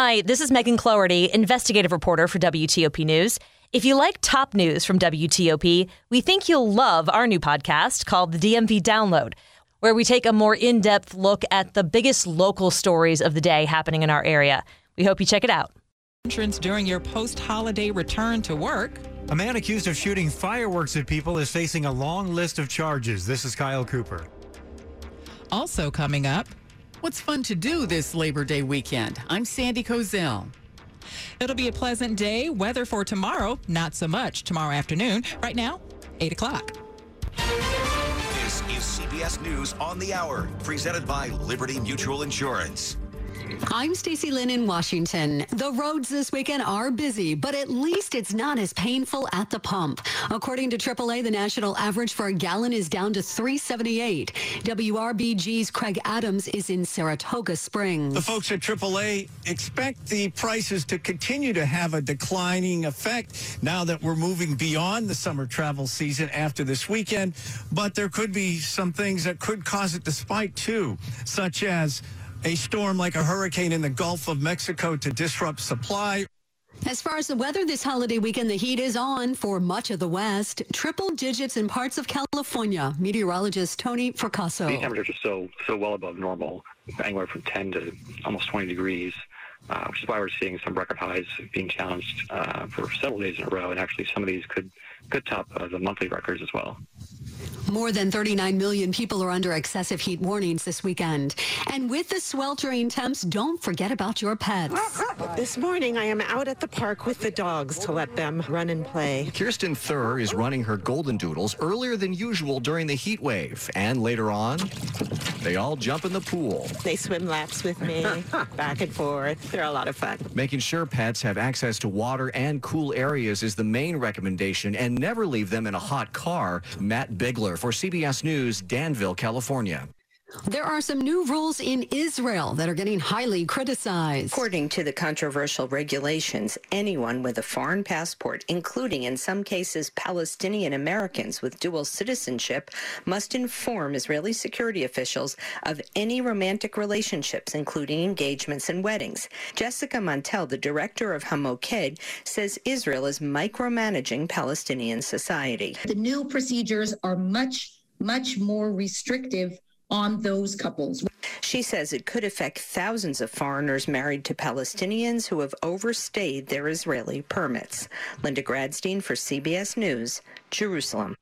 Hi, this is Megan Cloherty, investigative reporter for WTOP News. If you like top news from WTOP, we think you'll love our new podcast called the DMV Download, where we take a more in depth look at the biggest local stories of the day happening in our area. We hope you check it out. Entrance during your post holiday return to work. A man accused of shooting fireworks at people is facing a long list of charges. This is Kyle Cooper. Also coming up, What's fun to do this Labor Day weekend? I'm Sandy Kozel. it'll be a pleasant day. Weather for tomorrow, not so much tomorrow afternoon. Right now, 8 o'clock. This is CBS News on the Hour, presented by Liberty Mutual Insurance. I'm Stacy Lynn in Washington. The roads this weekend are busy, but at least it's not as painful at the pump. According to AAA, the national average for a gallon is down to 378. WRBG's Craig Adams is in Saratoga Springs. The folks at AAA expect the prices to continue to have a declining effect now that we're moving beyond the summer travel season after this weekend. But there could be some things that could cause it to spike too, such as a storm like a hurricane in the Gulf of Mexico to disrupt supply. As far as the weather this holiday weekend, the heat is on for much of the West. Triple digits in parts of California. Meteorologist Tony Fracasso. These temperatures are so so well above normal, anywhere from 10 to almost 20 degrees, uh, which is why we're seeing some record highs being challenged uh, for several days in a row. And actually, some of these could could top uh, the monthly records as well. More than 39 million people are under excessive heat warnings this weekend. And with the sweltering temps, don't forget about your pets. This morning, I am out at the park with the dogs to let them run and play. Kirsten Thur is running her golden doodles earlier than usual during the heat wave. And later on, they all jump in the pool. They swim laps with me, back and forth. They're a lot of fun. Making sure pets have access to water and cool areas is the main recommendation, and never leave them in a hot car. Matt Bigler for CBS News, Danville, California. There are some new rules in Israel that are getting highly criticized. According to the controversial regulations, anyone with a foreign passport, including in some cases Palestinian Americans with dual citizenship, must inform Israeli security officials of any romantic relationships, including engagements and weddings. Jessica Montell, the director of Hamoked, says Israel is micromanaging Palestinian society. The new procedures are much, much more restrictive on those couples. She says it could affect thousands of foreigners married to Palestinians who have overstayed their Israeli permits. Linda Gradstein for CBS News, Jerusalem.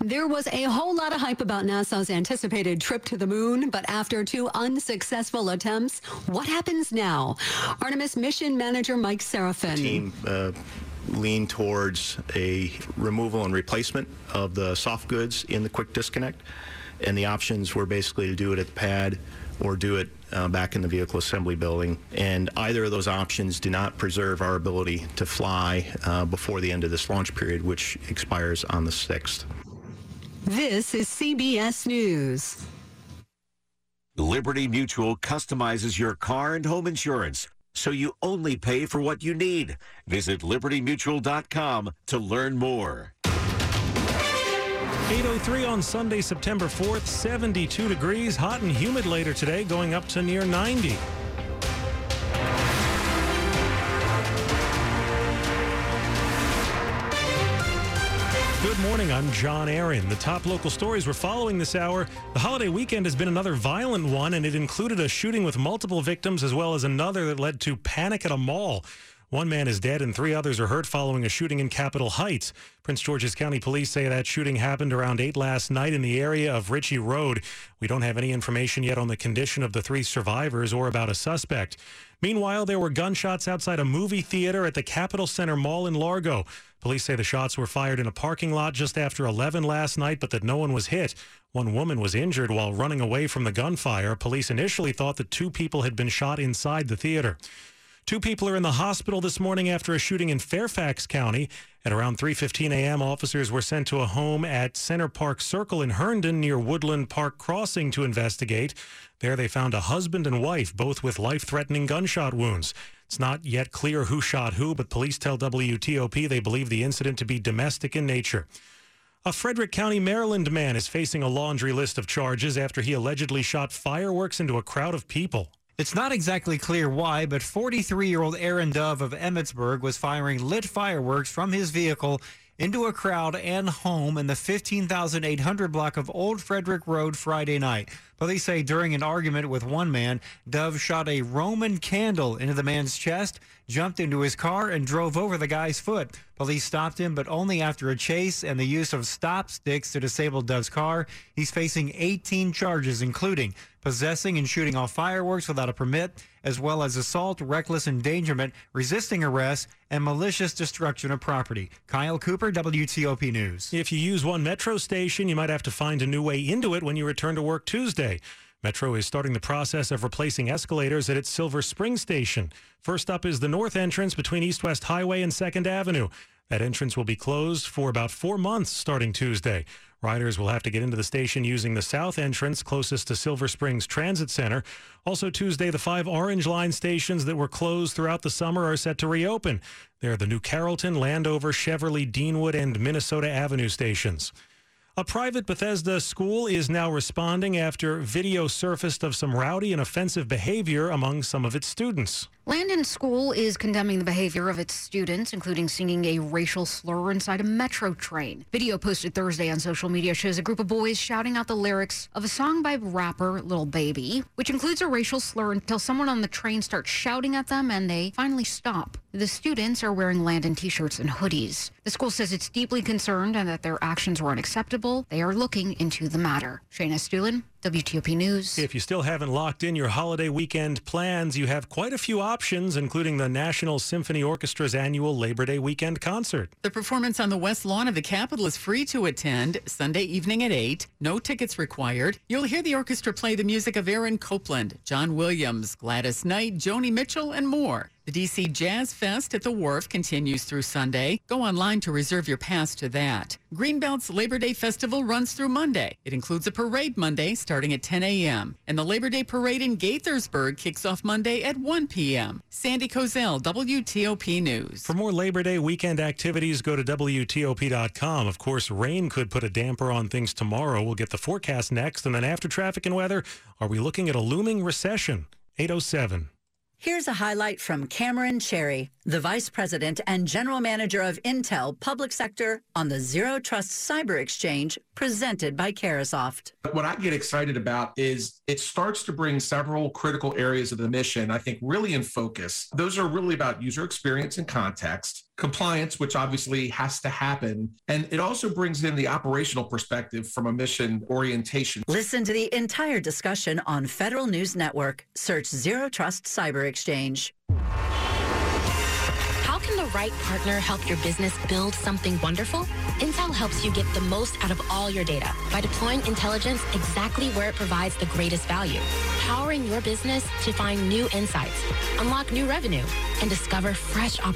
There was a whole lot of hype about NASA's anticipated trip to the moon, but after two unsuccessful attempts, what happens now? Artemis mission manager Mike Sarafin. Team uh, lean towards a removal and replacement of the soft goods in the quick disconnect and the options were basically to do it at the pad or do it uh, back in the vehicle assembly building. And either of those options do not preserve our ability to fly uh, before the end of this launch period, which expires on the 6th. This is CBS News. Liberty Mutual customizes your car and home insurance so you only pay for what you need. Visit libertymutual.com to learn more. 803 on Sunday, September 4th, 72 degrees, hot and humid later today, going up to near 90. Good morning. I'm John Aaron. The top local stories we're following this hour. The holiday weekend has been another violent one, and it included a shooting with multiple victims as well as another that led to panic at a mall. One man is dead and three others are hurt following a shooting in Capitol Heights. Prince George's County Police say that shooting happened around 8 last night in the area of Ritchie Road. We don't have any information yet on the condition of the three survivors or about a suspect. Meanwhile, there were gunshots outside a movie theater at the Capitol Center Mall in Largo. Police say the shots were fired in a parking lot just after 11 last night, but that no one was hit. One woman was injured while running away from the gunfire. Police initially thought that two people had been shot inside the theater. Two people are in the hospital this morning after a shooting in Fairfax County. At around 3:15 a.m., officers were sent to a home at Center Park Circle in Herndon near Woodland Park Crossing to investigate. There they found a husband and wife, both with life-threatening gunshot wounds. It's not yet clear who shot who, but police tell WTOP they believe the incident to be domestic in nature. A Frederick County, Maryland man is facing a laundry list of charges after he allegedly shot fireworks into a crowd of people. It's not exactly clear why, but 43 year old Aaron Dove of Emmitsburg was firing lit fireworks from his vehicle into a crowd and home in the 15,800 block of Old Frederick Road Friday night. Police say during an argument with one man, Dove shot a Roman candle into the man's chest, jumped into his car, and drove over the guy's foot. Police stopped him, but only after a chase and the use of stop sticks to disable Dove's car. He's facing 18 charges, including possessing and shooting off fireworks without a permit, as well as assault, reckless endangerment, resisting arrest, and malicious destruction of property. Kyle Cooper, WTOP News. If you use one metro station, you might have to find a new way into it when you return to work Tuesday. Metro is starting the process of replacing escalators at its Silver Spring station. First up is the north entrance between East West Highway and 2nd Avenue. That entrance will be closed for about four months starting Tuesday. Riders will have to get into the station using the south entrance closest to Silver Springs Transit Center. Also, Tuesday, the five Orange Line stations that were closed throughout the summer are set to reopen. They're the new Carrollton, Landover, Cheverly, Deanwood, and Minnesota Avenue stations. A private Bethesda school is now responding after video surfaced of some rowdy and offensive behavior among some of its students. Landon School is condemning the behavior of its students, including singing a racial slur inside a metro train. Video posted Thursday on social media shows a group of boys shouting out the lyrics of a song by rapper Lil Baby, which includes a racial slur until someone on the train starts shouting at them and they finally stop. The students are wearing Landon t shirts and hoodies. The school says it's deeply concerned and that their actions were unacceptable. They are looking into the matter. Shayna Estulin, WTOP News. If you still haven't locked in your holiday weekend plans, you have quite a few options, including the National Symphony Orchestra's annual Labor Day weekend concert. The performance on the west lawn of the Capitol is free to attend Sunday evening at 8. No tickets required. You'll hear the orchestra play the music of Aaron Copland, John Williams, Gladys Knight, Joni Mitchell, and more. The DC Jazz Fest at the Wharf continues through Sunday. Go online to reserve your pass to that. Greenbelt's Labor Day Festival runs through Monday. It includes a parade Monday starting at 10 a.m. And the Labor Day Parade in Gaithersburg kicks off Monday at 1 p.m. Sandy Kozel, WTOP News. For more Labor Day weekend activities, go to WTOP.com. Of course, rain could put a damper on things tomorrow. We'll get the forecast next. And then after traffic and weather, are we looking at a looming recession? 807. Here's a highlight from Cameron Chehreh, the Vice President and General Manager of Intel Public Sector on the Zero Trust Cyber Exchange presented by Carahsoft. What I get excited about is it starts to bring several critical areas of the mission, I think, really in focus. Those are really about user experience and context compliance, which obviously has to happen. And it also brings in the operational perspective from a mission orientation. Listen to the entire discussion on Federal News Network. Search Zero Trust Cyber Exchange. How can the right partner help your business build something wonderful? Intel helps you get the most out of all your data by deploying intelligence exactly where it provides the greatest value, powering your business to find new insights, unlock new revenue, and discover fresh opportunities.